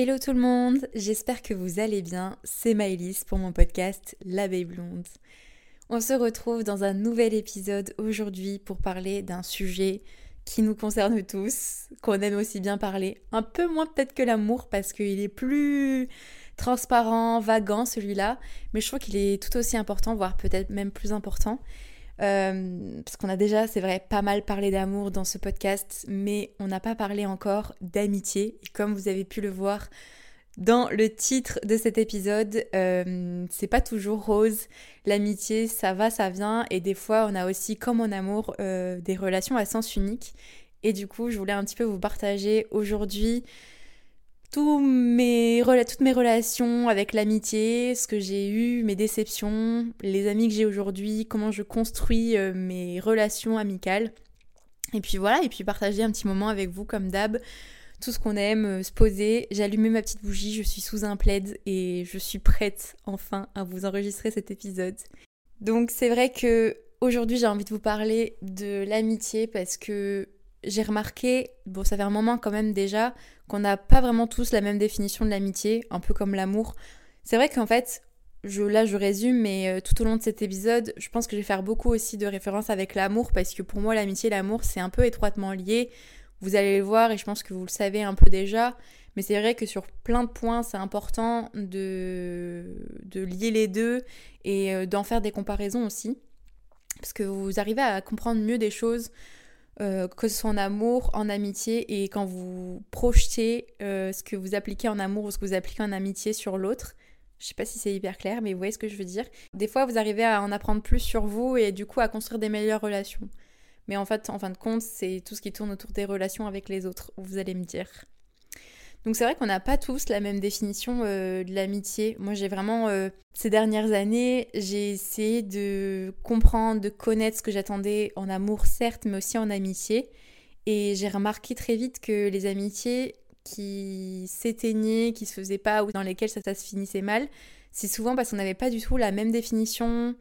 Hello tout le monde, j'espère que vous allez bien. C'est Maëlys pour mon podcast L'abeille blonde. On se retrouve dans un nouvel épisode aujourd'hui pour parler d'un sujet qui nous concerne tous, qu'on aime aussi bien parler. Un peu moins peut-être que l'amour parce qu'il est plus transparent, vagant celui-là, mais je trouve qu'il est tout aussi important, voire peut-être même plus important. Euh, parce qu'on a déjà, c'est vrai, pas mal parlé d'amour dans ce podcast, mais on n'a pas parlé encore d'amitié. Comme vous avez pu le voir dans le titre de cet épisode, euh, c'est pas toujours rose. L'amitié, ça va, ça vient, et des fois, on a aussi, comme en amour, euh, des relations à sens unique. Et du coup, je voulais un petit peu vous partager aujourd'hui toutes mes relations avec l'amitié, ce que j'ai eu, mes déceptions, les amis que j'ai aujourd'hui, comment je construis euh, mes relations amicales. Et puis voilà, et puis partager un petit moment avec vous comme d'hab, tout ce qu'on aime, euh, se poser. Allumé ma petite bougie, je suis sous un plaid et je suis prête enfin à vous enregistrer cet épisode. Donc c'est vrai que aujourd'hui j'ai envie de vous parler de l'amitié parce que j'ai remarqué, bon ça fait un moment quand même déjà, qu'on n'a pas vraiment tous la même définition de l'amitié, un peu comme l'amour. C'est vrai qu'en fait, je, là je résume, mais euh, tout au long de cet épisode, je pense que je vais faire beaucoup aussi de références avec l'amour, parce que pour moi l'amitié et l'amour c'est un peu étroitement lié. Vous allez le voir et je pense que vous le savez un peu déjà, mais c'est vrai que sur plein de points c'est important de, de lier les deux et euh, d'en faire des comparaisons aussi, parce que vous arrivez à comprendre mieux des choses euh, que ce soit en amour, en amitié, et quand vous projetez euh, ce que vous appliquez en amour ou ce que vous appliquez en amitié sur l'autre. Je sais pas si c'est hyper clair, mais vous voyez ce que je veux dire. Des fois, vous arrivez à en apprendre plus sur vous et du coup à construire des meilleures relations. Mais en fait, en fin de compte, c'est tout ce qui tourne autour des relations avec les autres, vous allez me dire. Donc c'est vrai qu'on n'a pas tous la même définition euh, de l'amitié. Moi j'ai vraiment, euh, ces dernières années, j'ai essayé de comprendre, de connaître ce que j'attendais en amour certes, mais aussi en amitié. Et j'ai remarqué très vite que les amitiés qui s'éteignaient, qui se faisaient pas ou dans lesquelles ça, se finissait mal, c'est souvent parce qu'on n'avait pas du tout la même définition,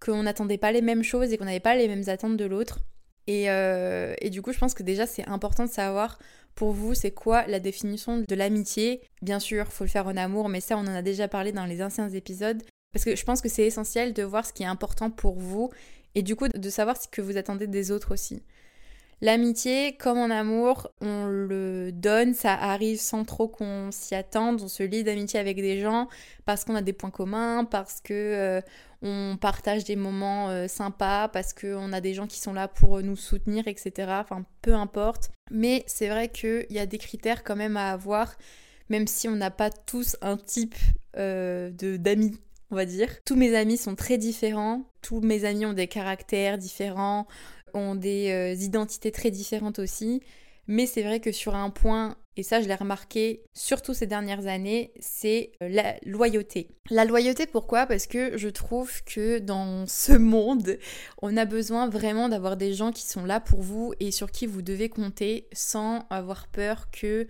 qu'on n'attendait pas les mêmes choses et qu'on n'avait pas les mêmes attentes de l'autre. Et, euh, et, du coup, je pense que déjà, c'est important de savoir pour vous, c'est quoi la définition de l'amitié? Bien sûr, faut le faire en amour, mais ça, on en a déjà parlé dans les anciens épisodes. Parce que je pense que c'est essentiel de voir ce qui est important pour vous et du coup de savoir ce que vous attendez des autres aussi. L'amitié, comme en amour, on le donne, ça arrive sans trop qu'on s'y attende. On se lie d'amitié avec des gens parce qu'on a des points communs, parce que euh, on partage des moments euh, sympas, parce qu'on a des gens qui sont là pour nous soutenir, etc. Enfin, peu importe. Mais c'est vrai qu'il y a des critères quand même à avoir, même si on n'a pas tous un type euh, d'amis on va dire. Tous mes amis sont très différents, tous mes amis ont des caractères différents, ont des euh, identités très différentes aussi. Mais c'est vrai que sur un point, et ça je l'ai remarqué surtout ces dernières années, c'est euh, la loyauté. La loyauté pourquoi? Parce que je trouve que dans ce monde, on a besoin vraiment d'avoir des gens qui sont là pour vous et sur qui vous devez compter sans avoir peur que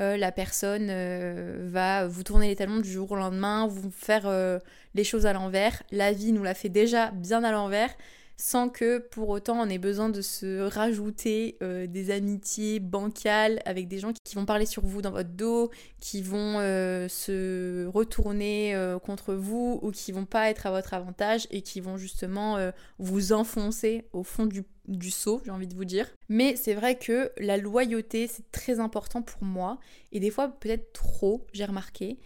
euh, la personne va vous tourner les talons du jour au lendemain, vous faire les choses à l'envers. La vie nous l'a fait déjà bien à l'envers sans que pour autant on ait besoin de se rajouter euh, des amitiés bancales avec des gens qui vont parler sur vous dans votre dos, qui vont euh, se retourner euh, contre vous ou qui vont pas être à votre avantage et qui vont justement vous enfoncer au fond du, du j'ai envie de vous dire. Mais c'est vrai que la loyauté c'est très important pour moi et des fois peut-être trop, j'ai remarqué.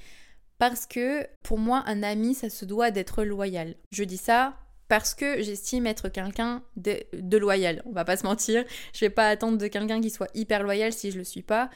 Parce que pour moi, un ami, ça se doit d'être loyal. Je dis ça parce que j'estime être quelqu'un de, loyal. On va pas se mentir, je vais pas attendre de quelqu'un qui soit hyper loyal si je le suis pas.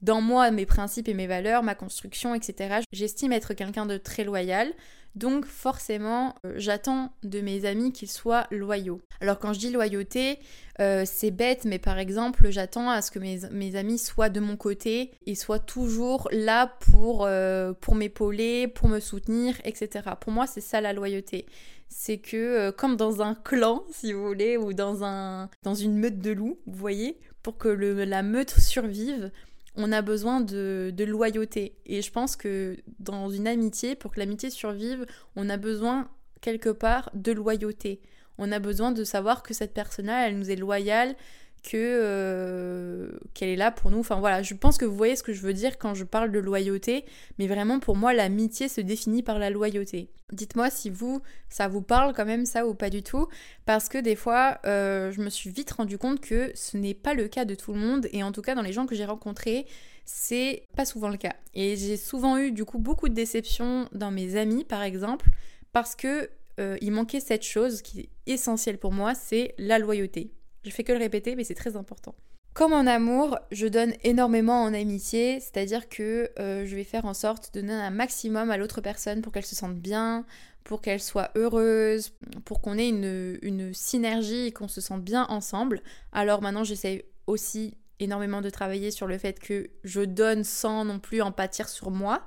Dans moi, mes principes et mes valeurs, ma construction, etc., j'estime être quelqu'un de très loyal. Donc forcément, euh, j'attends de mes amis qu'ils soient loyaux. Alors quand je dis loyauté, euh, c'est bête, mais par exemple, j'attends à ce que mes, amis soient de mon côté et soient toujours là pour, euh, pour m'épauler, pour me soutenir, etc. Pour moi, c'est ça la loyauté. C'est que comme dans un clan, si vous voulez, ou dans, un, dans une meute de loups, vous voyez, pour que le, la meute survive, on a besoin de, loyauté. Et je pense que dans une amitié, pour que l'amitié survive, on a besoin quelque part de loyauté. On a besoin de savoir que cette personne-là, elle nous est loyale, que euh, qu'elle est là pour nous. Enfin voilà, je pense que vous voyez ce que je veux dire quand je parle de loyauté, mais vraiment pour moi l'amitié se définit par la loyauté. Dites-moi si vous, ça vous parle quand même ça ou pas du tout, parce que des fois, euh, je me suis vite rendu compte que ce n'est pas le cas de tout le monde, et en tout cas dans les gens que j'ai rencontrés, c'est pas souvent le cas. Et j'ai souvent eu du coup beaucoup de déceptions dans mes amis par exemple, parce que euh, manquait cette chose qui est essentielle pour moi, c'est la loyauté. Je fais que le répéter, mais c'est très important. Comme en amour, je donne énormément en amitié, c'est-à-dire que euh, je vais faire en sorte de donner un maximum à l'autre personne pour qu'elle se sente bien, pour qu'elle soit heureuse, pour qu'on ait une, une synergie et qu'on se sente bien ensemble. Alors maintenant, j'essaie aussi énormément de travailler sur le fait que je donne sans non plus en pâtir sur moi,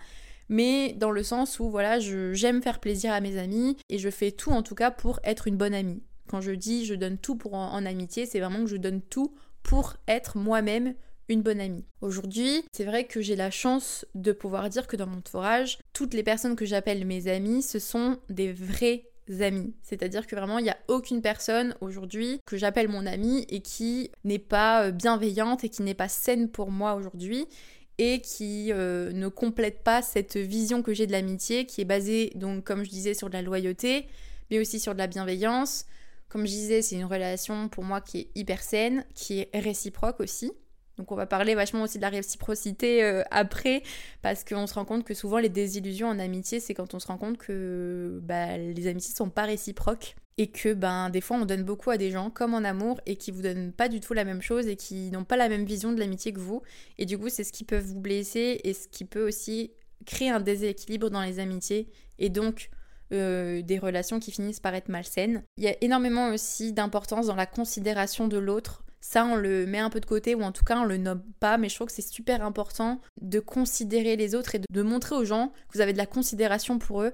mais dans le sens où voilà, j'aime faire plaisir à mes amis et je fais tout en tout cas pour être une bonne amie. Quand je dis je donne tout pour en, amitié, c'est vraiment que je donne tout pour être moi-même une bonne amie. Aujourd'hui, c'est vrai que j'ai la chance de pouvoir dire que dans mon entourage, toutes les personnes que j'appelle mes amis, ce sont des vrais amis. C'est-à-dire que vraiment, il n'y a aucune personne aujourd'hui que j'appelle mon amie et qui n'est pas euh, bienveillante et qui n'est pas saine pour moi aujourd'hui et qui euh, ne complète pas cette vision que j'ai de l'amitié qui est basée donc comme je disais sur de la loyauté mais aussi sur de la bienveillance. Comme je disais, c'est une relation pour moi qui est hyper saine, qui est réciproque aussi. Donc on va parler vachement aussi de la réciprocité euh, après, parce qu'on se rend compte que souvent les désillusions en amitié, c'est quand on se rend compte que bah, les amitiés sont pas réciproques et que ben des fois on donne beaucoup à des gens comme en amour et qui vous donnent pas du tout la même chose et qui n'ont pas la même vision de l'amitié que vous et du coup c'est ce qui peut vous blesser et ce qui peut aussi créer un déséquilibre dans les amitiés et donc euh, des relations qui finissent par être malsaines. Il y a énormément aussi d'importance dans la considération de l'autre ça, on le met un peu de côté ou en tout cas on le nomme pas, mais je trouve que c'est super important de considérer les autres et de, montrer aux gens que vous avez de la considération pour eux.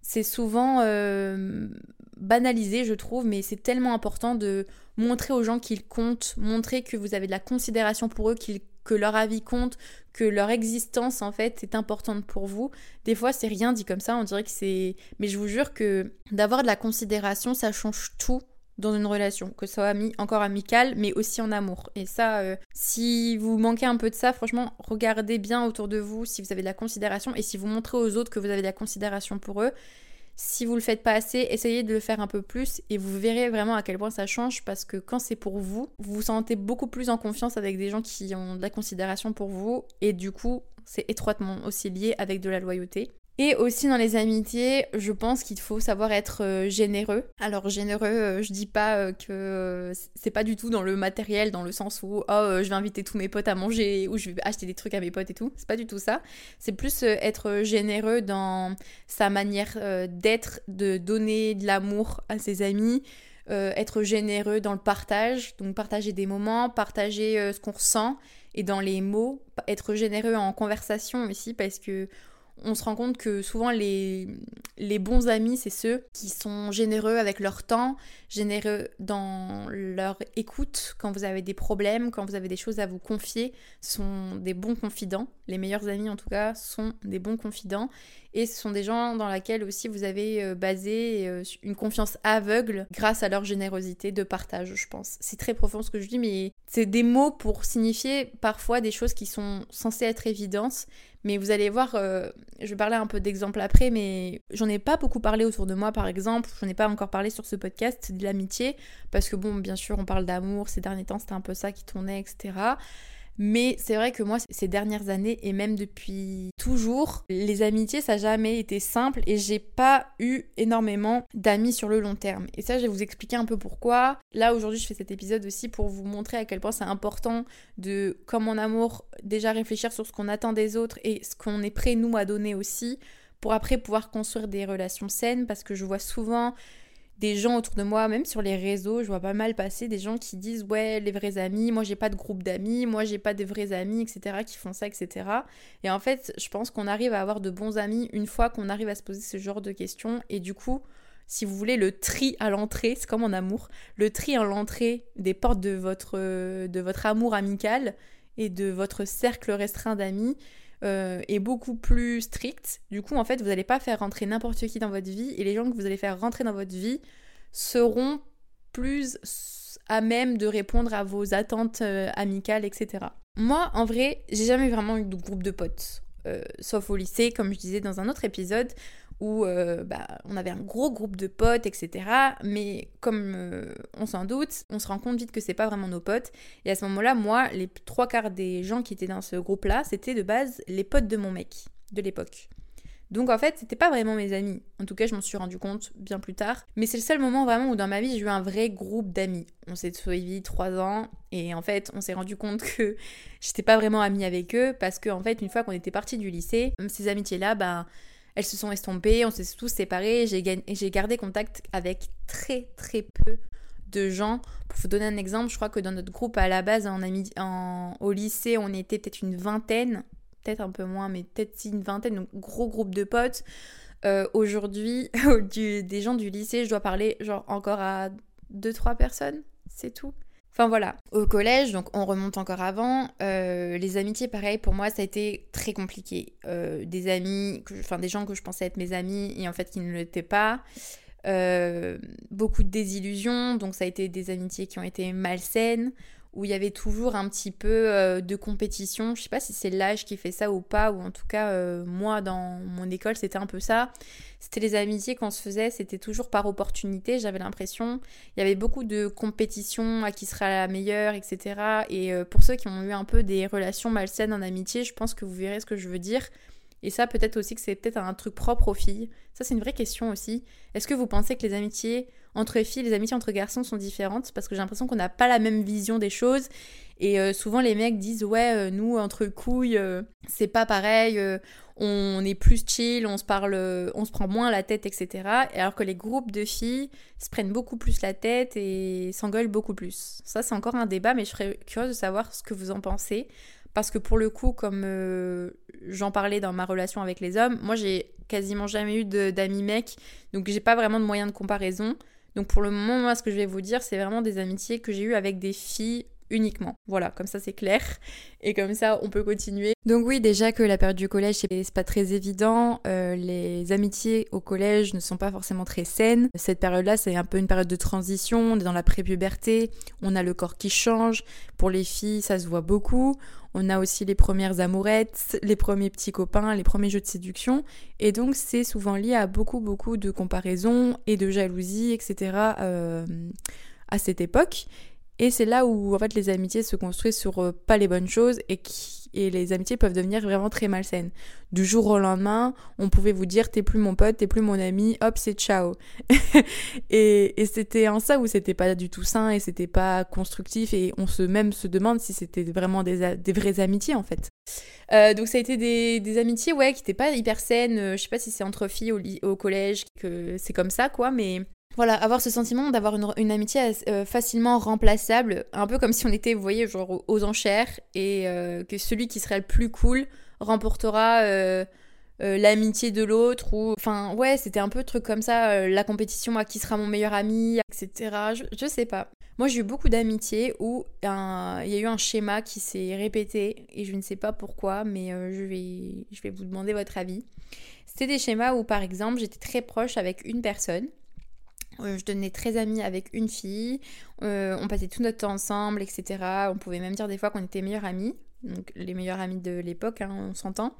C'est souvent euh, banalisé, je trouve, mais c'est tellement important de montrer aux gens qu'ils comptent, montrer que vous avez de la considération pour eux, que leur avis compte, que leur existence en fait est importante pour vous. Des fois, c'est rien dit comme ça, on dirait que c'est. Mais je vous jure que d'avoir de la considération, ça change tout dans une relation, que ce soit ami, encore amical, mais aussi en amour. Et ça, euh, si vous manquez un peu de ça, franchement, regardez bien autour de vous si vous avez de la considération et si vous montrez aux autres que vous avez de la considération pour eux. Si vous le faites pas assez, essayez de le faire un peu plus et vous verrez vraiment à quel point ça change parce que quand c'est pour vous, vous vous sentez beaucoup plus en confiance avec des gens qui ont de la considération pour vous et du coup, c'est étroitement aussi lié avec de la loyauté. Et aussi dans les amitiés, je pense qu'il faut savoir être euh, généreux. Alors généreux, euh, je dis pas euh, que c'est pas du tout dans le matériel, dans le sens où oh je vais inviter tous mes potes à manger ou je vais acheter des trucs à mes potes et tout. C'est pas du tout ça. C'est plus être généreux dans sa manière d'être, de donner de l'amour à ses amis. être généreux dans le partage, donc partager des moments, partager ce qu'on ressent et dans les mots, être généreux en conversation aussi parce que on se rend compte que souvent les, les bons amis, c'est ceux qui sont généreux avec leur temps, généreux dans leur écoute quand vous avez des problèmes, quand vous avez des choses à vous confier, sont des bons confidents. Les meilleurs amis en tout cas sont des bons confidents et ce sont des gens dans lesquels aussi vous avez euh, basé euh, une confiance aveugle grâce à leur générosité de partage, je pense. C'est très profond ce que je dis, mais c'est des mots pour signifier parfois des choses qui sont censées être évidentes mais vous allez voir, euh, je vais parler un peu d'exemples après, mais j'en ai pas beaucoup parlé autour de moi, par exemple. J'en ai pas encore parlé sur ce podcast de l'amitié, parce que bon, bien sûr, on parle d'amour. Ces derniers temps, c'était un peu ça qui tournait, etc. Mais c'est vrai que moi, ces dernières années, et même depuis toujours, les amitiés, ça n'a jamais été simple et j'ai pas eu énormément d'amis sur le long terme. Et ça, je vais vous expliquer un peu pourquoi. Là, aujourd'hui, je fais cet épisode aussi pour vous montrer à quel point c'est important de, comme en amour, déjà réfléchir sur ce qu'on attend des autres et ce qu'on est prêt, nous, à donner aussi pour après pouvoir construire des relations saines parce que je vois souvent des gens autour de moi, même sur les réseaux, je vois pas mal passer des gens qui disent ouais les vrais amis, moi j'ai pas de groupe d'amis, moi j'ai pas de vrais amis, etc. qui font ça, etc. Et en fait, je pense qu'on arrive à avoir de bons amis une fois qu'on arrive à se poser ce genre de questions. Et du coup, si vous voulez, le tri à l'entrée, c'est comme en amour, le tri à l'entrée des portes de votre, de votre amour amical et de votre cercle restreint d'amis, euh, est beaucoup plus strict. Du coup, en fait, vous n'allez pas faire rentrer n'importe qui dans votre vie et les gens que vous allez faire rentrer dans votre vie seront plus à même de répondre à vos attentes euh, amicales, etc. Moi, en vrai, j'ai jamais vraiment eu de groupe de potes. Euh, sauf au lycée, comme je disais dans un autre épisode, où euh, bah, on avait un gros groupe de potes, etc. Mais comme on s'en doute, on se rend compte vite que c'est pas vraiment nos potes. Et à ce moment-là, moi, les trois quarts des gens qui étaient dans ce groupe-là, c'était de base les potes de mon mec de l'époque. Donc en fait, c'était pas vraiment mes amis. En tout cas, je m'en suis rendu compte bien plus tard. Mais c'est le seul moment vraiment où dans ma vie, j'ai eu un vrai groupe d'amis. On s'est suivis trois ans et en fait, on s'est rendu compte que j'étais pas vraiment amie avec eux parce qu'en en fait, une fois qu'on était parti du lycée, ces amitiés-là, ben, elles se sont estompées, on s'est tous séparés. J'ai gardé contact avec très très peu de gens. Pour vous donner un exemple, je crois que dans notre groupe à la base, en, en, au lycée, on était peut-être une vingtaine peut-être un peu moins, mais peut-être une vingtaine, donc gros groupe de potes. Euh, aujourd'hui, des gens du lycée, je dois parler genre encore à 2-3 personnes, c'est tout. Enfin voilà, au collège, donc on remonte encore avant, euh, les amitiés, pareil, pour moi ça a été très compliqué. Euh, des amis, enfin des gens que je pensais être mes amis et en fait qui ne l'étaient pas. beaucoup de désillusions, donc ça a été des amitiés qui ont été malsaines où il y avait toujours un petit peu euh, de compétition. Je sais pas si c'est l'âge qui fait ça ou pas, ou en tout cas, euh, moi, dans mon école, c'était un peu ça. C'était les amitiés qu'on se faisait, c'était toujours par opportunité, j'avais l'impression. Il y avait beaucoup de compétition à qui sera la meilleure, etc. Et euh, pour ceux qui ont eu un peu des relations malsaines en amitié, je pense que vous verrez ce que je veux dire. Et ça, peut-être aussi que c'est peut-être un truc propre aux filles. Ça, c'est une vraie question aussi. Est-ce que vous pensez que les amitiés entre filles, les amitiés entre garçons sont différentes parce que j'ai l'impression qu'on n'a pas la même vision des choses. Et euh, souvent les mecs disent ouais, euh, nous entre couilles, euh, c'est pas pareil, on est plus chill, on se parle, on se prend moins la tête, etc. alors que les groupes de filles se prennent beaucoup plus la tête et s'engueulent beaucoup plus. Ça c'est encore un débat, mais je serais curieuse de savoir ce que vous en pensez. Parce que pour le coup, comme j'en parlais dans ma relation avec les hommes, moi j'ai quasiment jamais eu d'amis mecs, donc j'ai pas vraiment de moyen de comparaison. Donc pour le moment, moi, ce que je vais vous dire, c'est vraiment des amitiés que j'ai eues avec des filles uniquement. Voilà, comme ça c'est clair. Et comme ça, on peut continuer. Donc oui, déjà que la période du collège, c'est pas très évident. Euh, les amitiés au collège ne sont pas forcément très saines. Cette période-là, c'est un peu une période de transition. On est dans la prépuberté. On a le corps qui change. Pour les filles, ça se voit beaucoup. On a aussi les premières amourettes, les premiers petits copains, les premiers jeux de séduction. Et donc c'est souvent lié à beaucoup beaucoup de comparaisons et de jalousie, etc. Euh, à cette époque. Et c'est là où en fait les amitiés se construisent sur euh, pas les bonnes choses et, qui, et les amitiés peuvent devenir vraiment très malsaines. Du jour au lendemain, on pouvait vous dire t'es plus mon pote, t'es plus mon ami, hop c'est ciao. et, et c'était en ça où c'était pas du tout sain et c'était pas constructif et on se même se demande si c'était vraiment des, des vraies amitiés en fait. Euh, donc ça a été des, des amitiés ouais qui étaient pas hyper saines. Euh, je sais pas si c'est entre filles au, au collège que c'est comme ça quoi, mais voilà, avoir ce sentiment d'avoir une, amitié euh, facilement remplaçable, un peu comme si on était, vous voyez, genre aux enchères, et euh, que celui qui serait le plus cool remportera euh, l'amitié de l'autre, ou... Enfin, ouais, c'était un peu truc comme ça, la compétition à qui sera mon meilleur ami, etc. Je, je sais pas. Moi, j'ai eu beaucoup d'amitiés où il y a eu un schéma qui s'est répété, et je ne sais pas pourquoi, mais je, vais, je vais vous demander votre avis. C'était des schémas où, par exemple, j'étais très proche avec une personne, je devenais très amie avec une fille, euh, on passait tout notre temps ensemble, etc. On pouvait même dire des fois qu'on était meilleurs amis, donc les meilleurs amis de l'époque, hein, on s'entend.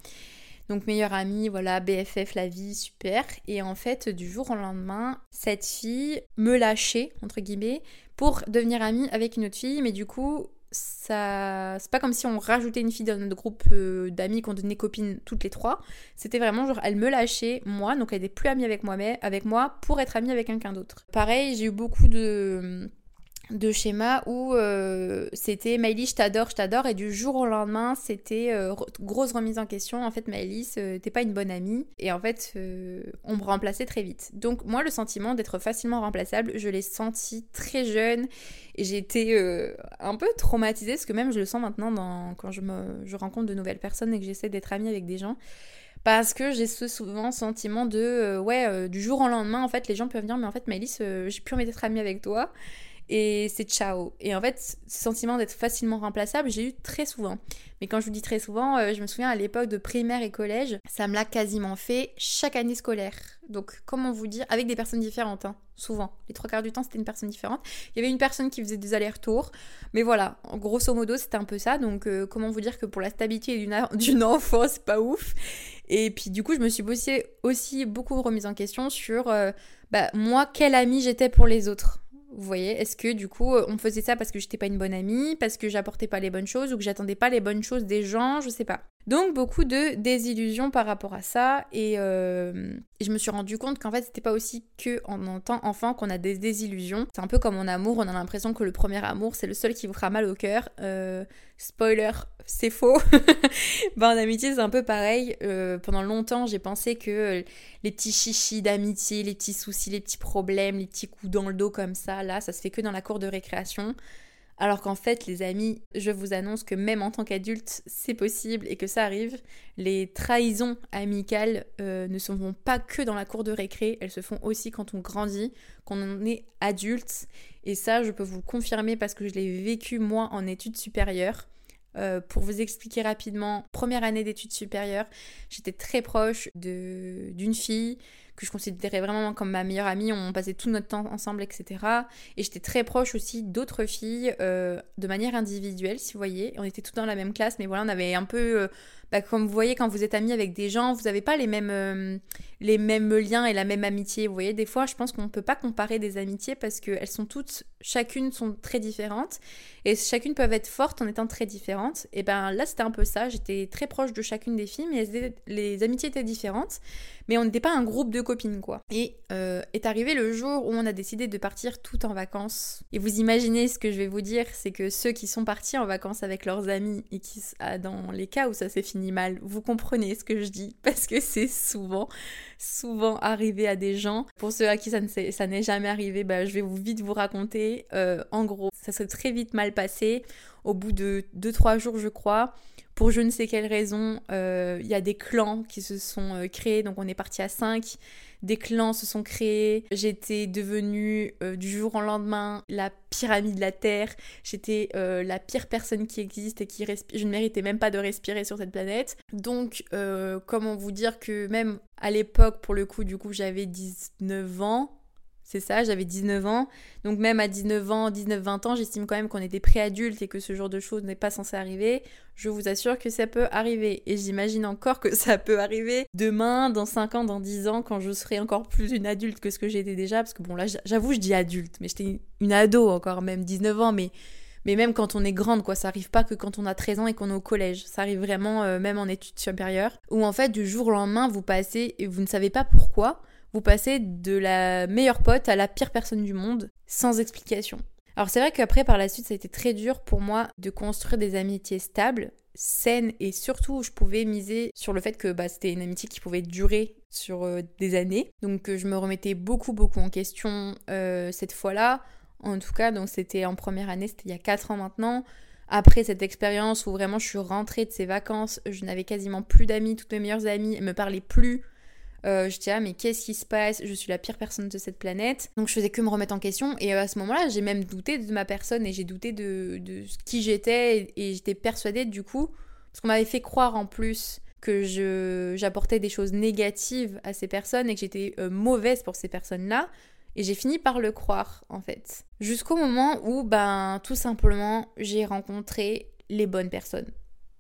Donc meilleure amie, voilà, BFF, la vie, super. Et en fait, du jour au lendemain, cette fille me lâchait, entre guillemets, pour devenir amie avec une autre fille. Mais du coup, ça c'est pas comme si on rajoutait une fille dans notre groupe euh, d'amis qu'on devenait copines toutes les trois. C'était vraiment genre elle me lâchait moi donc elle était plus amie avec moi mais avec moi pour être amie avec quelqu'un d'autre. Pareil j'ai eu beaucoup de de schéma où euh, c'était Maëlys, je t'adore, je t'adore, et du jour au lendemain, c'était euh, grosse remise en question. En fait, Maëlys, euh, t'es pas une bonne amie, et en fait, on me remplaçait très vite. Donc, moi, le sentiment d'être facilement remplaçable, je l'ai senti très jeune, et été un peu traumatisée, parce que même je le sens maintenant quand je, me, je rencontre de nouvelles personnes et que j'essaie d'être amie avec des gens parce que j'ai ce souvent sentiment de ouais du jour au lendemain en fait les gens peuvent dire mais en fait Maëlys j'ai plus envie d'être amie avec toi et c'est ciao. Et en fait, ce sentiment d'être facilement remplaçable, j'ai eu très souvent. Mais quand je vous dis très souvent, euh, je me souviens à l'époque de primaire et collège, ça me l'a quasiment fait chaque année scolaire. Donc, comment vous dire, avec des personnes différentes, hein, souvent. Les trois quarts du temps, c'était une personne différente. Il y avait une personne qui faisait des allers-retours. Mais voilà, grosso modo, c'était un peu ça. Donc, euh, comment vous dire que pour la stabilité d'une enfant, c'est pas ouf. Et puis, du coup, je me suis aussi, aussi beaucoup remise en question sur, euh, bah, moi, quel ami j'étais pour les autres. Vous voyez, est-ce que du coup on faisait ça parce que j'étais pas une bonne amie, parce que j'apportais pas les bonnes choses ou que j'attendais pas les bonnes choses des gens, je sais pas. Donc beaucoup de désillusions par rapport à ça et, euh, je me suis rendu compte qu'en fait c'était pas aussi que en tant enfant qu'on a des désillusions. C'est un peu comme en amour, on a l'impression que le premier amour c'est le seul qui vous fera mal au cœur. Euh, spoiler, c'est faux. ben, en amitié c'est un peu pareil. Euh, pendant longtemps j'ai pensé que les petits chichis d'amitié, les petits soucis, les petits problèmes, les petits coups dans le dos comme ça, là ça se fait que dans la cour de récréation. Alors qu'en fait, les amis, je vous annonce que même en tant qu'adulte, c'est possible et que ça arrive. Les trahisons amicales euh, ne se font pas que dans la cour de récré, elles se font aussi quand on grandit, quand on est adulte. Et ça, je peux vous le confirmer parce que je l'ai vécu moi en études supérieures. Euh, pour vous expliquer rapidement, première année d'études supérieures, j'étais très proche d'une fille que je considérais vraiment comme ma meilleure amie. On passait tout notre temps ensemble, etc. Et j'étais très proche aussi d'autres filles euh, de manière individuelle, si vous voyez. On était toutes dans la même classe, mais voilà, on avait un peu euh, bah, comme vous voyez, quand vous êtes amis avec des gens, vous n'avez pas les mêmes, euh, les mêmes liens et la même amitié. Vous voyez, des fois, je pense qu'on ne peut pas comparer des amitiés parce qu'elles sont toutes, chacune sont très différentes et chacune peuvent être fortes en étant très différentes. Et ben là, c'était un peu ça. J'étais très proche de chacune des filles, mais les amitiés étaient différentes, mais on n'était pas un groupe de copines, quoi. Et euh, est arrivé le jour où on a décidé de partir tout en vacances. Et vous imaginez ce que je vais vous dire, c'est que ceux qui sont partis en vacances avec leurs amis et qui, ah, dans les cas où ça s'est fini mal. Vous comprenez ce que je dis parce que c'est souvent, souvent arrivé à des gens. Pour ceux à qui ça, ne ça n'est jamais arrivé, bah, je vais vous vite vous raconter. Euh, en gros, ça s'est très vite mal passé. Au bout de 2-3 jours, je crois, pour je ne sais quelle raison, euh, il y a des clans qui se sont euh, créés. Donc on est parti à 5 des clans se sont créés, j'étais devenue euh, du jour au lendemain la pyramide de la Terre, j'étais la pire personne qui existe et qui je ne méritais même pas de respirer sur cette planète. Donc comment vous dire que même à l'époque, pour le coup, du coup j'avais 19 ans, c'est ça, j'avais 19 ans. Donc même à 19 ans, 19-20 ans, j'estime quand même qu'on était pré-adulte et que ce genre de choses n'est pas censé arriver. Je vous assure que ça peut arriver. Et j'imagine encore que ça peut arriver demain, dans 5 ans, dans 10 ans, quand je serai encore plus une adulte que ce que j'étais déjà. Parce que bon, là, j'avoue, je dis adulte, mais j'étais une ado encore, même 19 ans. Mais, mais même quand on est grande, quoi, ça arrive pas que quand on a 13 ans et qu'on est au collège. Ça arrive vraiment, euh, même en études supérieures. Où en fait, du jour au lendemain, vous passez et vous ne savez pas pourquoi vous passez de la meilleure pote à la pire personne du monde sans explication. Alors c'est vrai qu'après par la suite ça a été très dur pour moi de construire des amitiés stables, saines et surtout je pouvais miser sur le fait que bah, c'était une amitié qui pouvait durer sur euh, des années. Donc euh, je me remettais beaucoup beaucoup en question euh, cette fois-là. En tout cas donc c'était en première année, c'était il y a 4 ans maintenant. Après cette expérience où vraiment je suis rentrée de ces vacances, je n'avais quasiment plus d'amis, toutes mes meilleures amies ne me parlaient plus. Euh, je disais, mais qu'est-ce qui se passe? Je suis la pire personne de cette planète. Donc je faisais que me remettre en question. Et à ce moment-là, j'ai même douté de ma personne et j'ai douté de, de, qui j'étais. Et, j'étais persuadée, du coup, parce qu'on m'avait fait croire en plus que je, j'apportais des choses négatives à ces personnes et que j'étais euh, mauvaise pour ces personnes-là. Et j'ai fini par le croire, en fait. Jusqu'au moment où, ben, tout simplement, j'ai rencontré les bonnes personnes.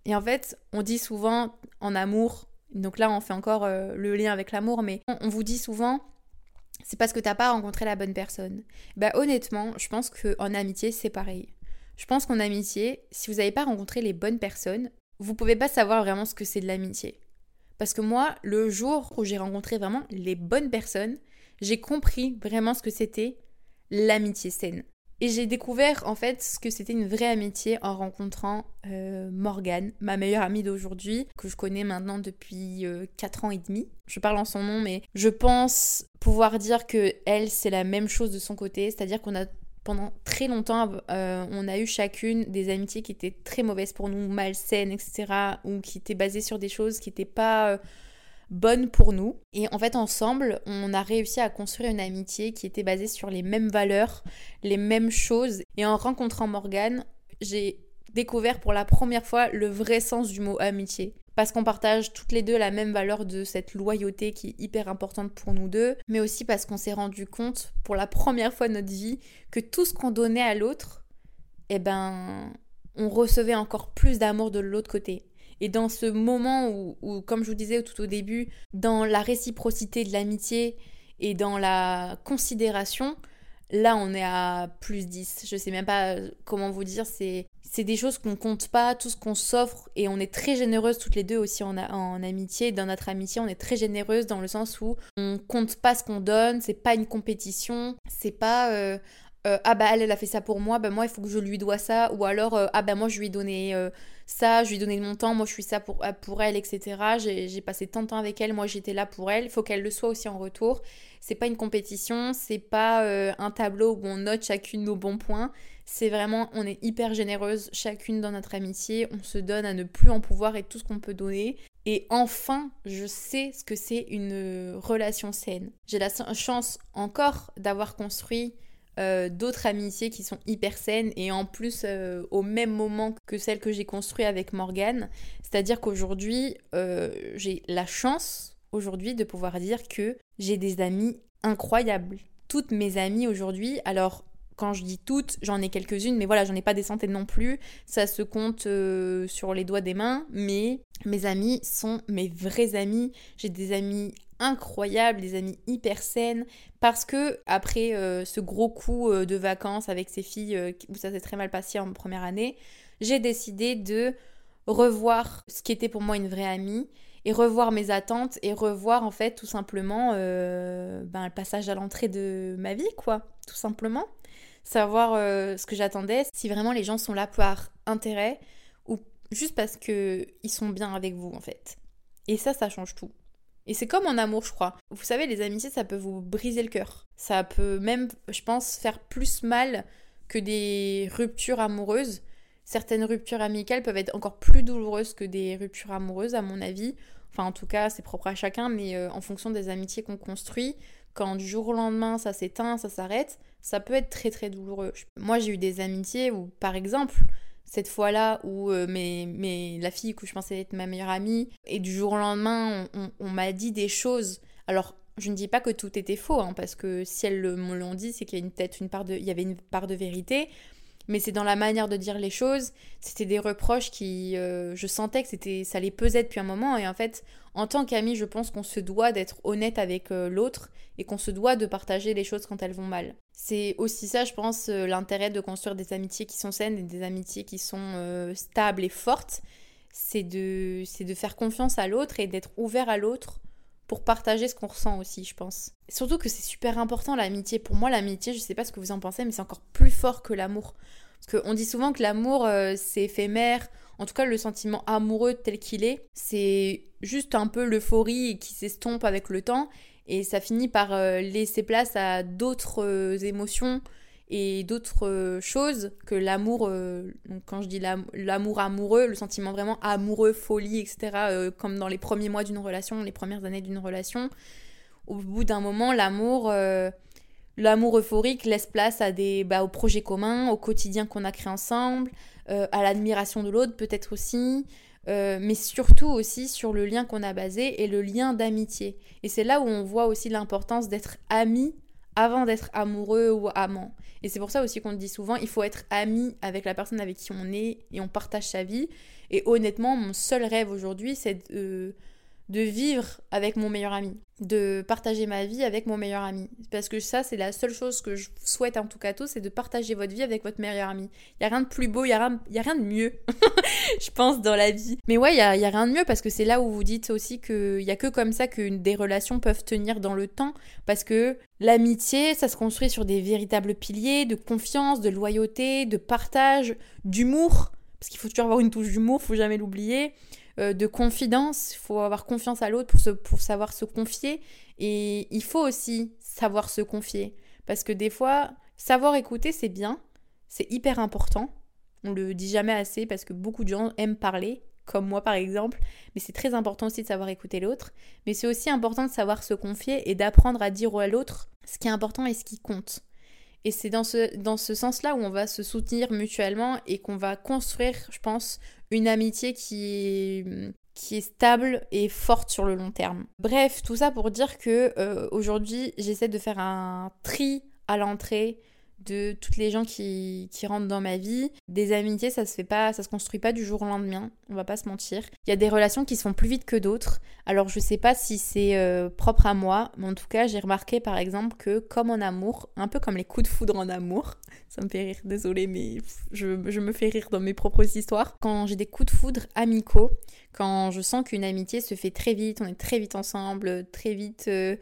Et en fait, on dit souvent en amour, donc là, on fait encore euh, le lien avec l'amour, mais on vous dit souvent, c'est parce que t'as pas rencontré la bonne personne. Bah honnêtement, je pense qu'en amitié, c'est pareil. Je pense qu'en amitié, si vous n'avez pas rencontré les bonnes personnes, vous pouvez pas savoir vraiment ce que c'est de l'amitié. Parce que moi, le jour où j'ai rencontré vraiment les bonnes personnes, j'ai compris vraiment ce que c'était l'amitié saine. Et j'ai découvert en fait ce que c'était une vraie amitié en rencontrant euh, Morgane, ma meilleure amie d'aujourd'hui, que je connais maintenant depuis 4 euh, ans et demi. Je parle en son nom, mais je pense pouvoir dire que elle, c'est la même chose de son côté, c'est-à-dire qu'on a pendant très longtemps, euh, on a eu chacune des amitiés qui étaient très mauvaises pour nous, malsaines, etc., ou qui étaient basées sur des choses qui n'étaient pas bonne pour nous. Et en fait, ensemble, on a réussi à construire une amitié qui était basée sur les mêmes valeurs, les mêmes choses. Et en rencontrant Morgane, j'ai découvert pour la première fois le vrai sens du mot amitié. Parce qu'on partage toutes les deux la même valeur de cette loyauté qui est hyper importante pour nous deux, mais aussi parce qu'on s'est rendu compte pour la première fois de notre vie que tout ce qu'on donnait à l'autre, eh ben, on recevait encore plus d'amour de l'autre côté. Et dans ce moment où, comme je vous disais tout au début, dans la réciprocité de l'amitié et dans la considération, là on est à plus 10. Je sais même pas comment vous dire, c'est c'est des choses qu'on compte pas, tout ce qu'on s'offre et on est très généreuse toutes les deux aussi en, en, amitié. Dans notre amitié, on est très généreuse dans le sens où on compte pas ce qu'on donne, c'est pas une compétition, c'est pas euh, euh, ah bah elle, elle a fait ça pour moi, bah moi il faut que je lui dois ça, ou alors euh, ah bah moi je lui ai donné euh, ça, je lui ai donné mon temps, moi je suis ça pour, pour elle, etc. J'ai passé tant de temps avec elle, moi j'étais là pour elle, il faut qu'elle le soit aussi en retour. C'est pas une compétition, c'est pas un tableau où on note chacune nos bons points, c'est vraiment on est hyper généreuse chacune dans notre amitié, on se donne à ne plus en pouvoir et tout ce qu'on peut donner. Et enfin, je sais ce que c'est une relation saine. J'ai la chance encore d'avoir construit euh, d'autres amitiés qui sont hyper saines et en plus euh, au même moment que celle que j'ai construite avec Morgane. C'est-à-dire qu'aujourd'hui, euh, j'ai la chance aujourd'hui de pouvoir dire que j'ai des amis incroyables. Toutes mes amies aujourd'hui, alors quand je dis toutes, j'en ai quelques-unes, mais voilà, j'en ai pas des centaines non plus. Ça se compte sur les doigts des mains, mais mes amis sont mes vrais amis. J'ai des amis incroyables, des amis hyper saines, parce que après euh, ce gros coup euh, de vacances avec ces filles euh, où ça s'est très mal passé en première année, j'ai décidé de revoir ce qui était pour moi une vraie amie et revoir mes attentes et revoir en fait tout simplement ben, le passage à l'entrée de ma vie quoi, tout simplement. Savoir ce que j'attendais, si vraiment les gens sont là par intérêt ou juste parce que ils sont bien avec vous en fait. Et ça, ça change tout. Et c'est comme en amour, je crois. Vous savez, les amitiés, ça peut vous briser le cœur. Ça peut même, je pense, faire plus mal que des ruptures amoureuses. Certaines ruptures amicales peuvent être encore plus douloureuses que des ruptures amoureuses, à mon avis. Enfin, en tout cas, c'est propre à chacun, mais euh, en fonction des amitiés qu'on construit, quand du jour au lendemain ça s'éteint, ça s'arrête, ça peut être très très douloureux. Moi, j'ai eu des amitiés où, par exemple, cette fois-là où euh, mais, la fille que je pensais être ma meilleure amie, et du jour au lendemain, on, m'a dit des choses. Alors, je ne dis pas que tout était faux, hein, parce que si elles me l'ont dit, c'est qu'il y y avait une part de vérité mais c'est dans la manière de dire les choses. C'était des reproches qui, euh, je sentais que c'était, ça les pesait depuis un moment. Et en fait, en tant qu'ami, je pense qu'on se doit d'être honnête avec euh, l'autre et qu'on se doit de partager les choses quand elles vont mal. C'est aussi ça, je pense, euh, l'intérêt de construire des amitiés qui sont saines et des amitiés qui sont stables et fortes. C'est de, c'est de faire confiance à l'autre et d'être ouvert à l'autre pour partager ce qu'on ressent aussi, je pense. Surtout que c'est super important l'amitié. Pour moi, l'amitié, je sais pas ce que vous en pensez, mais c'est encore plus fort que l'amour. Parce qu'on dit souvent que l'amour, euh, c'est éphémère. En tout cas, le sentiment amoureux tel qu'il est, c'est juste un peu l'euphorie qui s'estompe avec le temps. Et ça finit par euh, laisser place à d'autres euh, émotions et d'autres choses que l'amour, quand je dis l'amour amoureux, le sentiment vraiment amoureux, folie, etc., comme dans les premiers mois d'une relation, les premières années d'une relation, au bout d'un moment, l'amour, l'amour euphorique laisse place à des, bah, aux projets communs, au quotidien qu'on a créé ensemble, à l'admiration de l'autre peut-être aussi, mais surtout aussi sur le lien qu'on a basé et le lien d'amitié. Et c'est là où on voit aussi l'importance d'être ami avant d'être amoureux ou amant. Et c'est pour ça aussi qu'on dit souvent, il faut être ami avec la personne avec qui on est et on partage sa vie. Et honnêtement, mon seul rêve aujourd'hui, c'est de, de vivre avec mon meilleur ami, de partager ma vie avec mon meilleur ami. Parce que ça, c'est la seule chose que je souhaite en tout cas tous, c'est de partager votre vie avec votre meilleur ami. Il y a rien de plus beau, il y a rien, y a rien de mieux, je pense, dans la vie. Mais ouais, il y a, y a, rien de mieux parce que c'est là où vous dites aussi qu'il y a que comme ça que des relations peuvent tenir dans le temps. Parce que l'amitié, ça se construit sur des véritables piliers de confiance, de loyauté, de partage, d'humour. Parce qu'il faut toujours avoir une touche d'humour, faut jamais l'oublier. Euh, de confidence, il faut avoir confiance à l'autre pour, pour savoir se confier. Et il faut aussi savoir se confier. Parce que des fois, savoir écouter, c'est bien, c'est hyper important. On le dit jamais assez parce que beaucoup de gens aiment parler, comme moi par exemple, mais c'est très important aussi de savoir écouter l'autre, mais c'est aussi important de savoir se confier et d'apprendre à dire à l'autre ce qui est important et ce qui compte. Et c'est dans ce, sens-là où on va se soutenir mutuellement et qu'on va construire, je pense, une amitié qui est, qui est stable et forte sur le long terme. Bref, tout ça pour dire que euh, aujourd'hui, j'essaie de faire un tri à l'entrée de toutes les gens qui, rentrent dans ma vie. Des amitiés, ça se fait pas, ça se construit pas du jour au lendemain, on va pas se mentir. Il y a des relations qui se font plus vite que d'autres. Alors je sais pas si c'est euh, propre à moi, mais en tout cas, j'ai remarqué par exemple que comme en amour, un peu comme les coups de foudre en amour, ça me fait rire, désolé, mais je, je me fais rire dans mes propres histoires. Quand j'ai des coups de foudre amicaux, quand je sens qu'une amitié se fait très vite, on est très vite ensemble, très vite, euh,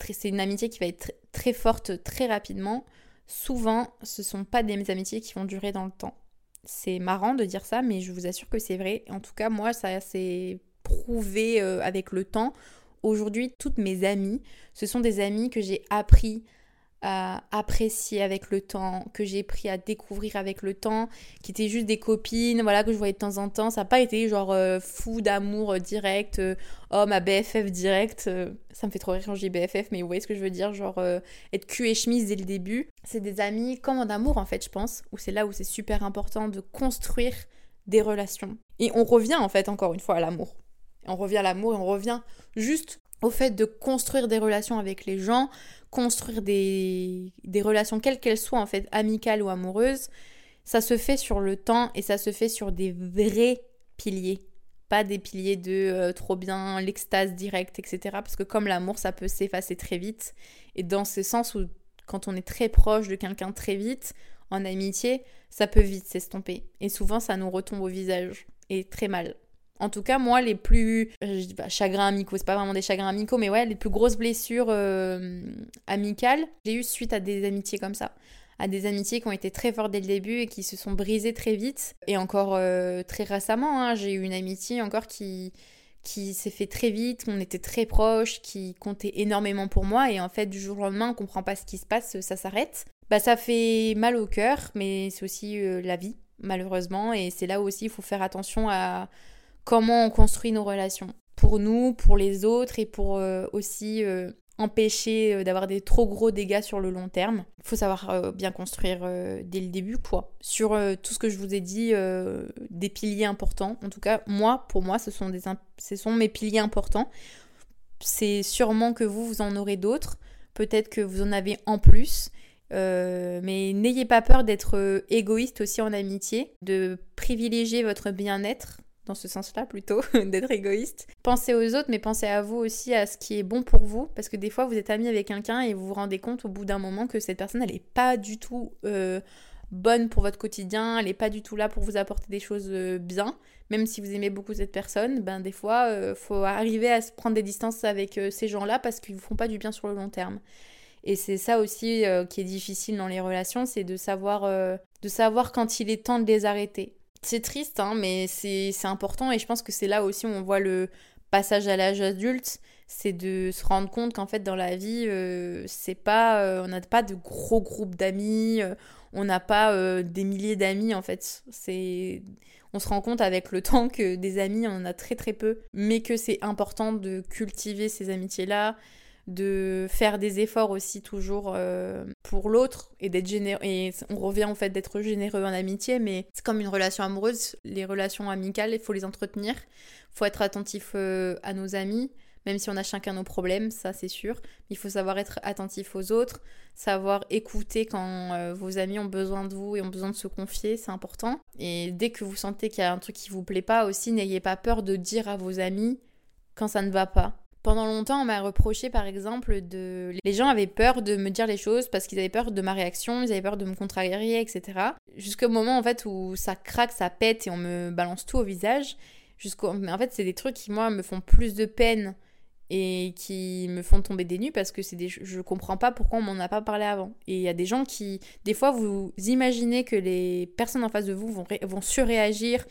c'est une amitié qui va être très forte très rapidement souvent, ce sont pas des amitiés qui vont durer dans le temps. C'est marrant de dire ça, mais je vous assure que c'est vrai. En tout cas, moi, ça s'est prouvé euh, avec le temps. Aujourd'hui, toutes mes amies, ce sont des amies que j'ai appris à apprécier avec le temps, que j'ai pris à découvrir avec le temps, qui étaient juste des copines, voilà, que je voyais de temps en temps. Ça n'a pas été genre euh, fou d'amour euh, direct, euh, oh ma BFF direct. ça me fait trop rire quand je dis BFF, mais vous voyez ce que je veux dire, genre être cul et chemise dès le début. C'est des amis comme en amour en fait, je pense, où c'est là où c'est super important de construire des relations. Et on revient en fait encore une fois à l'amour. On revient à l'amour et on revient juste au fait de construire des relations avec les gens, construire des, relations, quelles qu'elles soient en fait, amicales ou amoureuses, ça se fait sur le temps et ça se fait sur des vrais piliers. Pas des piliers de euh, trop bien, l'extase directe, etc. Parce que comme l'amour, ça peut s'effacer très vite. Et dans ce sens où quand on est très proche de quelqu'un très vite, en amitié, ça peut vite s'estomper. Et souvent, ça nous retombe au visage. Et très mal. En tout cas, moi, les plus. Je chagrins amicaux, c'est pas vraiment des chagrins amicaux, mais ouais, les plus grosses blessures euh, amicales, j'ai eu suite à des amitiés comme ça. À des amitiés qui ont été très fortes dès le début et qui se sont brisées très vite. Et encore euh, très récemment, hein, j'ai eu une amitié encore qui qui s'est fait très vite, on était très proches, qui comptait énormément pour moi, et en fait, du jour au lendemain, on comprend pas ce qui se passe, ça s'arrête. Bah, ça fait mal au cœur, mais c'est aussi euh, la vie, malheureusement, et c'est là aussi il faut faire attention à, comment on construit nos relations. Pour nous, pour les autres et pour euh, aussi euh, empêcher euh, d'avoir des trop gros dégâts sur le long terme. Il faut savoir bien construire dès le début, quoi. Sur tout ce que je vous ai dit, des piliers importants. En tout cas, moi, pour moi, ce sont, des ce sont mes piliers importants. C'est sûrement que vous, vous en aurez d'autres. Peut-être que vous en avez en plus. mais n'ayez pas peur d'être égoïste aussi en amitié, de privilégier votre bien-être dans ce sens-là plutôt, d'être égoïste. Pensez aux autres, mais pensez à vous aussi, à ce qui est bon pour vous, parce que des fois vous êtes ami avec quelqu'un et vous vous rendez compte au bout d'un moment que cette personne, elle n'est pas du tout euh, bonne pour votre quotidien, elle n'est pas du tout là pour vous apporter des choses euh, bien, même si vous aimez beaucoup cette personne, ben des fois, euh, faut arriver à se prendre des distances avec ces gens-là parce qu'ils vous font pas du bien sur le long terme. Et c'est ça aussi qui est difficile dans les relations, c'est de savoir, de savoir quand il est temps de les arrêter. C'est triste, hein, mais c'est important et je pense que c'est là aussi où on voit le passage à l'âge adulte, c'est de se rendre compte qu'en fait dans la vie, euh, c'est pas, euh, on n'a pas de gros groupes d'amis, euh, on n'a pas des milliers d'amis en fait. C'est, on se rend compte avec le temps que des amis on en a très très peu, mais que c'est important de cultiver ces amitiés là, de faire des efforts aussi toujours euh, pour l'autre et d'être généreux. Et on revient en fait d'être généreux en amitié, mais c'est comme une relation amoureuse. Les relations amicales, il faut les entretenir. Il faut être attentif euh, à nos amis, même si on a chacun nos problèmes, ça c'est sûr. Il faut savoir être attentif aux autres, savoir écouter quand euh, vos amis ont besoin de vous et ont besoin de se confier, c'est important. Et dès que vous sentez qu'il y a un truc qui vous plaît pas aussi, n'ayez pas peur de dire à vos amis quand ça ne va pas pendant longtemps, on m'a reproché par exemple de. Les gens avaient peur de me dire les choses parce qu'ils avaient peur de ma réaction, ils avaient peur de me contrarier, etc. Jusqu'au moment en fait où ça craque, ça pète et on me balance tout au visage. Jusqu'au... Mais en fait, c'est des trucs qui, moi, me font plus de peine et qui me font tomber des nues parce que c'est des... je comprends pas pourquoi on m'en a pas parlé avant. Et il y a des gens qui, des fois, vous imaginez que les personnes en face de vous vont, vont surréagir,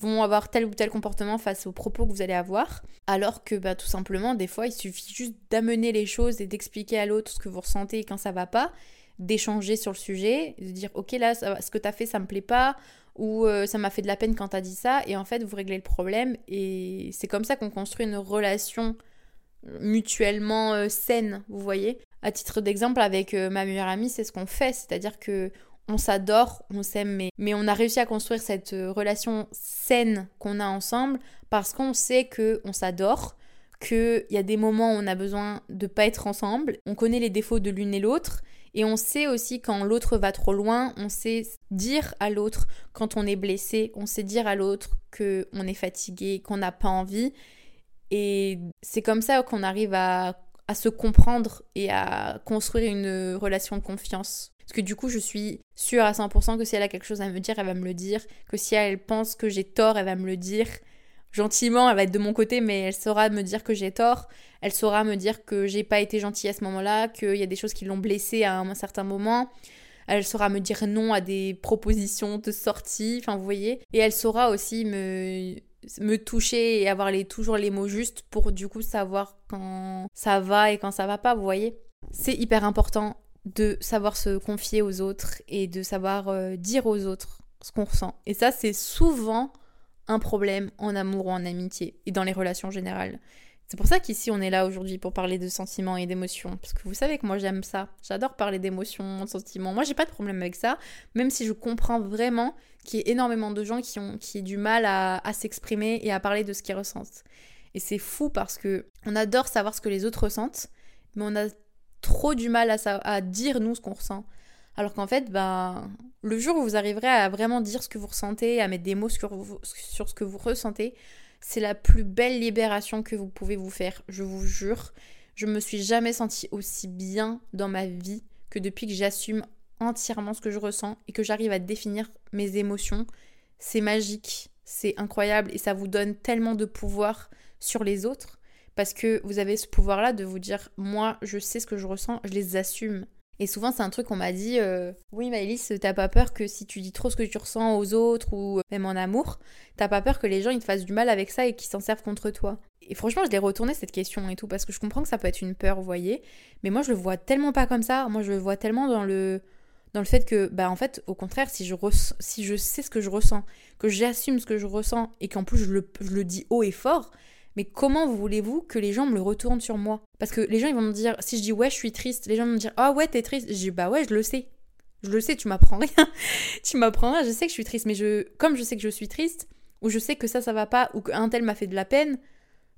vont avoir tel ou tel comportement face aux propos que vous allez avoir, alors que bah, tout simplement, des fois, il suffit juste d'amener les choses et d'expliquer à l'autre ce que vous ressentez quand ça va pas, d'échanger sur le sujet, de dire ok là, ce que tu as fait, ça me plaît pas, ou euh, ça m'a fait de la peine quand t'as dit ça, et en fait vous réglez le problème, et c'est comme ça qu'on construit une relation mutuellement euh, saine, vous voyez. À titre d'exemple, avec euh, ma meilleure amie, c'est ce qu'on fait, c'est-à-dire que on s'adore, on s'aime, mais, mais, on a réussi à construire cette relation saine qu'on a ensemble parce qu'on sait que on s'adore, qu'il y a des moments où on a besoin de pas être ensemble, on connaît les défauts de l'une et l'autre, et on sait aussi quand l'autre va trop loin, on sait dire à l'autre quand on est blessé, on sait dire à l'autre que on est fatigué, qu'on n'a pas envie. Et c'est comme ça qu'on arrive à, à, se comprendre et à construire une relation de confiance. Parce que du coup, je suis sûre à 100% que si elle a quelque chose à me dire, elle va me le dire. Que si elle pense que j'ai tort, elle va me le dire gentiment, elle va être de mon côté, mais elle saura me dire que j'ai tort. Elle saura me dire que j'ai pas été gentille à ce moment-là, qu'il y a des choses qui l'ont blessée à un certain moment. Elle saura me dire non à des propositions de sortie, enfin vous voyez. Et elle saura aussi me, me toucher et avoir les, toujours les mots justes pour du coup savoir quand ça va et quand ça va pas, vous voyez. C'est hyper important de savoir se confier aux autres et de savoir euh, dire aux autres ce qu'on ressent. Et ça, c'est souvent un problème en amour ou en amitié et dans les relations générales. C'est pour ça qu'ici on est là aujourd'hui pour parler de sentiments et d'émotions. Parce que vous savez que moi j'aime ça. J'adore parler d'émotions, de sentiments. Moi j'ai pas de problème avec ça, même si je comprends vraiment qu'il y ait énormément de gens qui ont qui du mal à, s'exprimer et à parler de ce qu'ils ressentent. Et c'est fou parce que on adore savoir ce que les autres ressentent, mais on a trop du mal à, à dire nous ce qu'on ressent. Alors qu'en fait, ben, le jour où vous arriverez à vraiment dire ce que vous ressentez, à mettre des mots sur, sur ce que vous ressentez, c'est la plus belle libération que vous pouvez vous faire, je vous jure. Je me suis jamais sentie aussi bien dans ma vie que depuis que j'assume entièrement ce que je ressens et que j'arrive à définir mes émotions. C'est magique, c'est incroyable et ça vous donne tellement de pouvoir sur les autres parce que vous avez ce pouvoir-là de vous dire moi je sais ce que je ressens, je les assume. Et souvent, c'est un truc qu'on m'a dit euh, Oui, Maëlys, t'as pas peur que si tu dis trop ce que tu ressens aux autres ou même en amour, t'as pas peur que les gens ils te fassent du mal avec ça et qu'ils s'en servent contre toi Et franchement, je l'ai retourné cette question et tout parce que je comprends que ça peut être une peur, vous voyez. Mais moi, je le vois tellement pas comme ça. Moi, je le vois tellement dans le dans le fait que, bah en fait, au contraire, si je, si je sais ce que je ressens, que j'assume ce que je ressens et qu'en plus je le, je le dis haut et fort, mais comment voulez-vous que les gens me le retournent sur moi? Parce que les gens ils vont me dire, si je dis ouais je suis triste, les gens vont me dire ah ouais t'es triste. Je dis bah ouais je le sais, je le sais, tu m'apprends rien, tu m'apprends rien, je sais que je suis triste, mais je, comme je sais que je suis triste, ou je sais que ça ça va pas, ou qu'un tel m'a fait de la peine,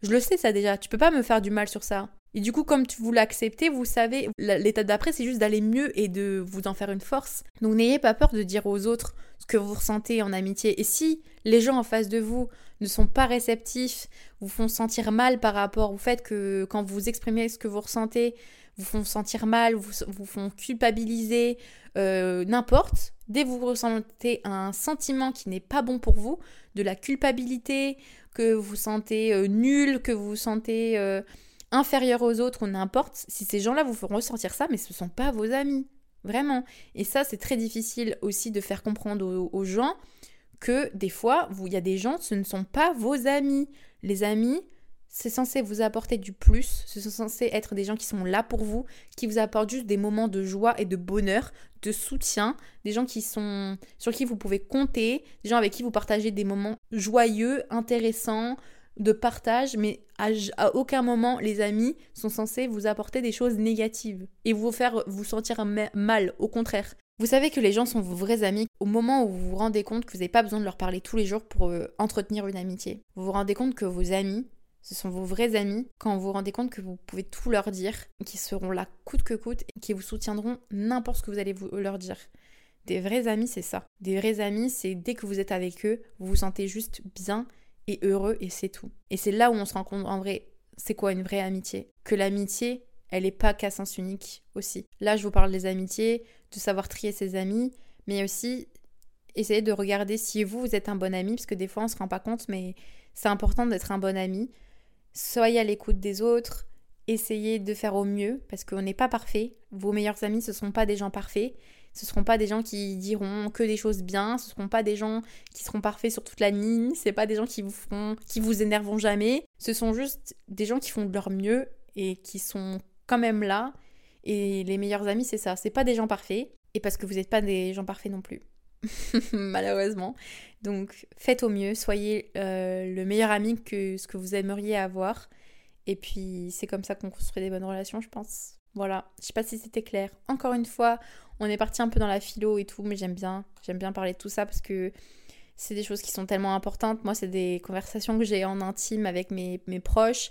je le sais ça déjà, tu peux pas me faire du mal sur ça. Et du coup, comme vous l'acceptez, vous savez, l'étape d'après, c'est juste d'aller mieux et de vous en faire une force. Donc n'ayez pas peur de dire aux autres ce que vous ressentez en amitié. Et si les gens en face de vous ne sont pas réceptifs, vous font sentir mal par rapport au fait que quand vous exprimez ce que vous ressentez, vous font sentir mal, vous, vous font culpabiliser, euh, n'importe, dès que vous ressentez un sentiment qui n'est pas bon pour vous, de la culpabilité, que vous sentez euh, nul, que vous sentez... Euh, inférieur aux autres ou n'importe, si ces gens-là vous font ressentir ça, mais ce ne sont pas vos amis. Vraiment. Et ça, c'est très difficile aussi de faire comprendre aux, gens que des fois, il y a des gens, ce ne sont pas vos amis. Les amis, c'est censé vous apporter du plus, ce sont censés être des gens qui sont là pour vous, qui vous apportent juste des moments de joie et de bonheur, de soutien, des gens qui sont sur qui vous pouvez compter, des gens avec qui vous partagez des moments joyeux, intéressants, de partage, mais à, aucun moment les amis sont censés vous apporter des choses négatives et vous faire vous sentir mal, au contraire. Vous savez que les gens sont vos vrais amis au moment où vous vous rendez compte que vous n'avez pas besoin de leur parler tous les jours pour euh, entretenir une amitié. Vous vous rendez compte que vos amis, ce sont vos vrais amis quand vous vous rendez compte que vous pouvez tout leur dire, qu'ils seront là coûte que coûte et qui vous soutiendront n'importe ce que vous allez vous, leur dire. Des vrais amis, c'est ça. Des vrais amis, c'est dès que vous êtes avec eux, vous vous sentez juste bien et heureux et c'est tout. Et c'est là où on se rend compte en vrai, c'est quoi une vraie amitié? Que l'amitié, elle n'est pas qu'à sens unique aussi. Là, je vous parle des amitiés, de savoir trier ses amis, mais aussi essayer de regarder si vous, vous êtes un bon ami, parce que des fois on se rend pas compte, mais c'est important d'être un bon ami. Soyez à l'écoute des autres, essayez de faire au mieux, parce qu'on n'est pas parfait. Vos meilleurs amis, ce ne sont pas des gens parfaits. Ce seront pas des gens qui diront que des choses bien, ce ne seront pas des gens qui seront parfaits sur toute la ligne, ce pas des gens qui vous feront, qui vous énerveront jamais. Ce sont juste des gens qui font de leur mieux et qui sont quand même là. Et les meilleurs amis, c'est ça. C'est pas des gens parfaits. Et parce que vous n'êtes pas des gens parfaits non plus. malheureusement. Donc faites au mieux, soyez euh, le meilleur ami que ce que vous aimeriez avoir. Et puis c'est comme ça qu'on construit des bonnes relations, je pense. Voilà, je sais pas si c'était clair. Encore une fois, on est parti un peu dans la philo et tout, mais j'aime bien, j'aime bien parler de tout ça parce que c'est des choses qui sont tellement importantes. Moi, c'est des conversations que j'ai en intime avec mes, proches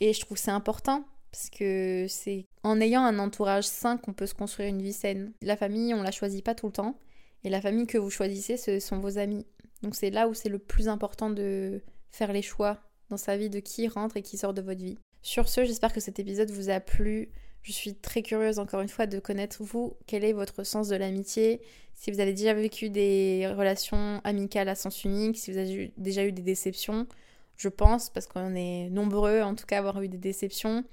et je trouve c'est important parce que c'est en ayant un entourage sain qu'on peut se construire une vie saine. La famille, on la choisit pas tout le temps et la famille que vous choisissez, ce sont vos amis. Donc c'est là où c'est le plus important de faire les choix dans sa vie de qui rentre et qui sort de votre vie. Sur ce, j'espère que cet épisode vous a plu. Je suis très curieuse encore une fois de connaître vous, quel est votre sens de l'amitié, si vous avez déjà vécu des relations amicales à sens unique, si vous avez déjà eu des déceptions, je pense, parce qu'on est nombreux en tout cas à avoir eu des déceptions.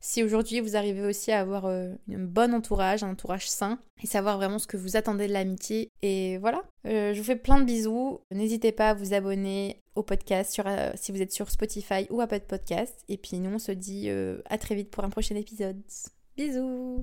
Si aujourd'hui vous arrivez aussi à avoir euh, un bon entourage, un entourage sain, et savoir vraiment ce que vous attendez de l'amitié. Et voilà, euh, je vous fais plein de bisous. N'hésitez pas à vous abonner au podcast sur, euh, si vous êtes sur Spotify ou Apple Podcast. Et puis nous on se dit à très vite pour un prochain épisode. Bisous